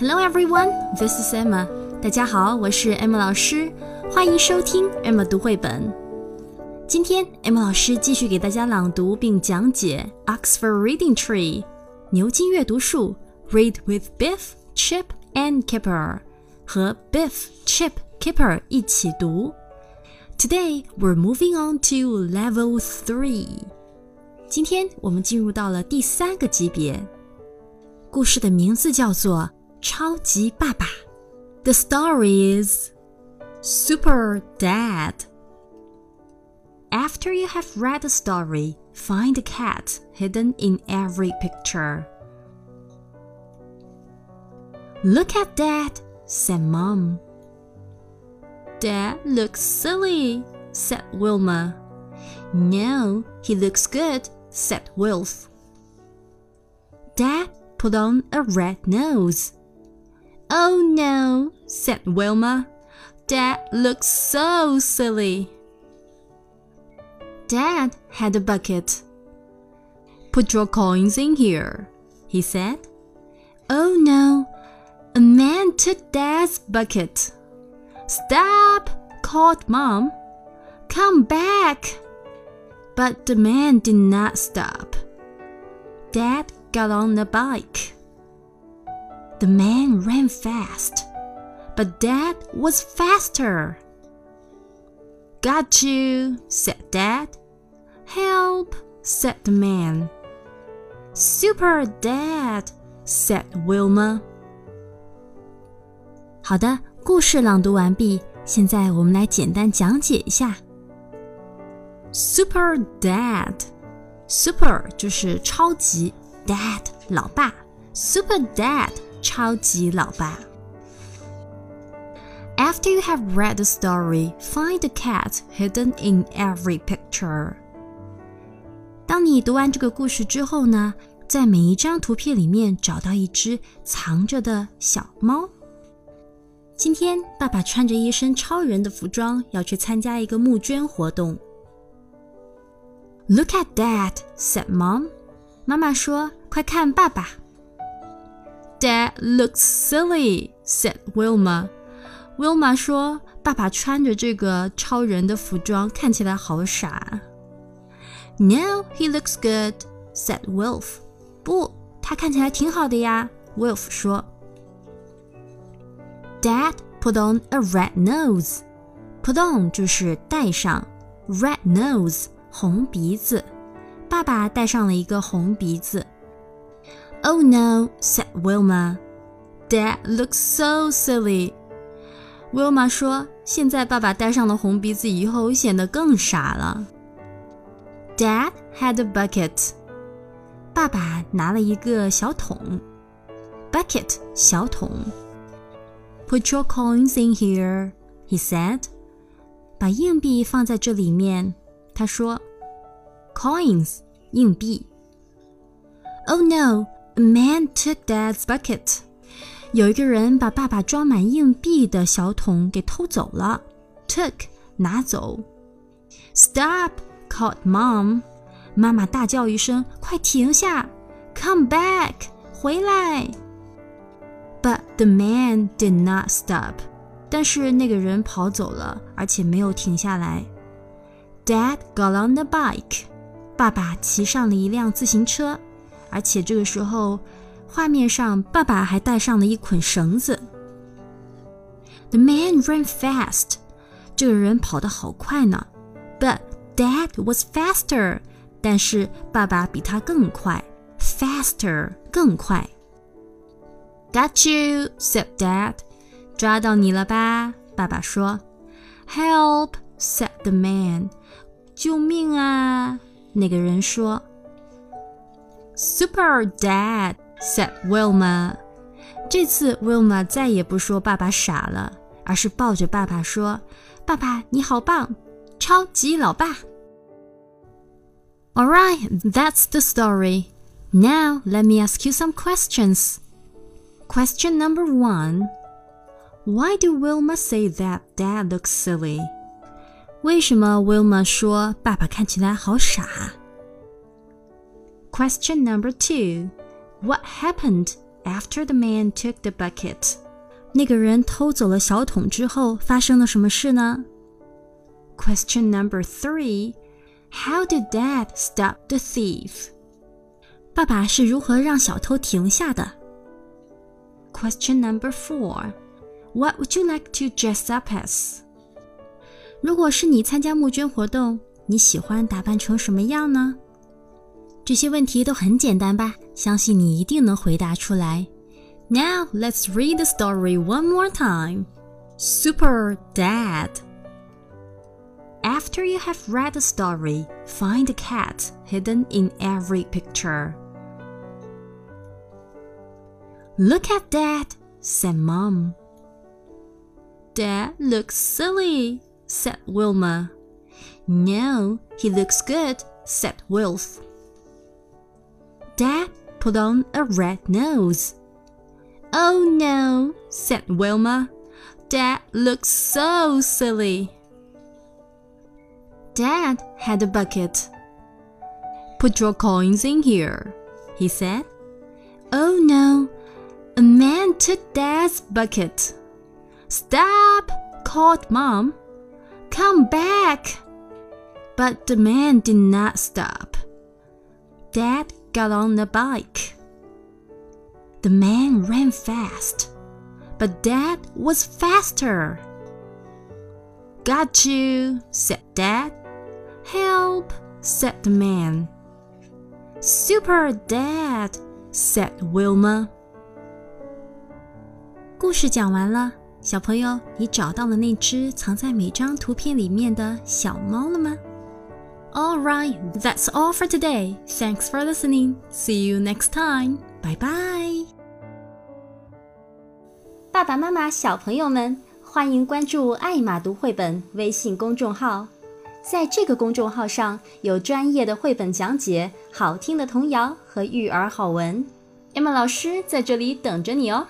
Hello everyone, this is Emma. 大家好，我是 Emma 老师，欢迎收听 Emma 读绘本。今天 Emma 老师继续给大家朗读并讲解 Oxford Reading Tree 牛津阅读树 Read with Biff, Chip and Kipper 和 Biff, Chip, Kipper 一起读。Today we're moving on to level three. 今天我们进入到了第三个级别。故事的名字叫做《超级爸爸》。The story is Super Dad. After you have read the story, find the cat hidden in every picture. Look at Dad, said Mom. Dad looks silly, said Wilma. No, he looks good, said Wilf. Dad put on a red nose. Oh no, said Wilma. Dad looks so silly. Dad had a bucket. Put your coins in here, he said. Oh no, a man took Dad's bucket. Stop, called Mom. Come back. But the man did not stop. Dad got on the bike. The man ran fast, but Dad was faster. Got you, said Dad. Help, said the man. Super Dad, said Wilma. 好的，故事朗读完毕，现在我们来简单讲解一下。Super Dad，Super 就是超级，Dad 老爸，Super Dad 超级老爸。After you have read the story, find the cat hidden in every picture. 当你读完这个故事之后呢，在每一张图片里面找到一只藏着的小猫。今天，爸爸穿着一身超人的服装，要去参加一个募捐活动。Look at that," said Mom. 妈妈说：“快看爸爸。” Dad looks silly," said Wilma. Wilma 说：“爸爸穿着这个超人的服装，看起来好傻。” No, he looks good," said Wolf. 不，他看起来挺好的呀。Wolf 说。Dad put on a red nose. Put on 就是戴上，red nose 红鼻子。爸爸戴上了一个红鼻子。 Oh no, said Wilma. Dad looks so silly. Wilma 说：“现在爸爸戴上了红鼻子以后，显得更傻了。” Dad had a bucket. 爸爸拿了一个小桶。Bucket 小桶。Put your coins in here, he said. 把硬币放在这里面，他说。Coins 硬币。Oh no, A man took Dad's bucket. 有一个人把爸爸装满硬币的小桶给偷走了。Took 拿走。Stop! called Mom. 妈妈大叫一声：“快停下！Come back! 回来！” But the man did not stop. 但是那个人跑走了，而且没有停下来。Dad got on the bike. 爸爸骑上了一辆自行车，而且这个时候，画面上爸爸还带上了一捆绳子。The man ran fast. 这个人跑得好快呢。But Dad was faster. 但是爸爸比他更快，faster 更快。Got you, said Dad. 抓到你了吧？爸爸说。Help, said the man. 救命啊！那个人说 ：“Super Dad,” said Wilma。这次 Wilma 再也不说爸爸傻了，而是抱着爸爸说：“爸爸，你好棒，超级老爸。” All right, that's the story. Now let me ask you some questions. Question number one. Why do Wilma say that Dad looks silly? 为什么 Wilma 说爸爸看起来好傻 ？Question number two. What happened After the man took the bucket，那个人偷走了小桶之后，发生了什么事呢？Question number three. How did Dad stop the thief? 爸爸是如何让小偷停下的？Question number four. What would you like to dress up as? 如果是你参加募捐活动，你喜欢打扮成什么样呢？ 这些问题都很简单吧？相信你一定能回答出来。Now let's read the story one more time. Super Dad. After you have read the story, find the cat hidden in every picture. Look at Dad, said Mom. Dad looks silly, said Wilma. No, he looks good, said Wilf. Dad put on a red nose. Oh no, said Wilma. Dad looks so silly. Dad had a bucket. Put your coins in here, he said. Oh no, a man took Dad's bucket. Stop, called Mom. Come back. But the man did not stop. Dad got on the bike. The man ran fast, but Dad was faster. Got you, said Dad. Help, said the man. Super Dad, said Wilma. 故事讲完了，小朋友，你找到了那只藏在每张图片里面的小猫了吗 ？Alright, that's all for today. Thanks for listening. See you next time. Bye bye. 爸爸妈妈、小朋友们，欢迎关注“爱马读绘本”微信公众号。在这个公众号上有专业的绘本讲解、好听的童谣和育儿好文，Emma 老师在这里等着你哦。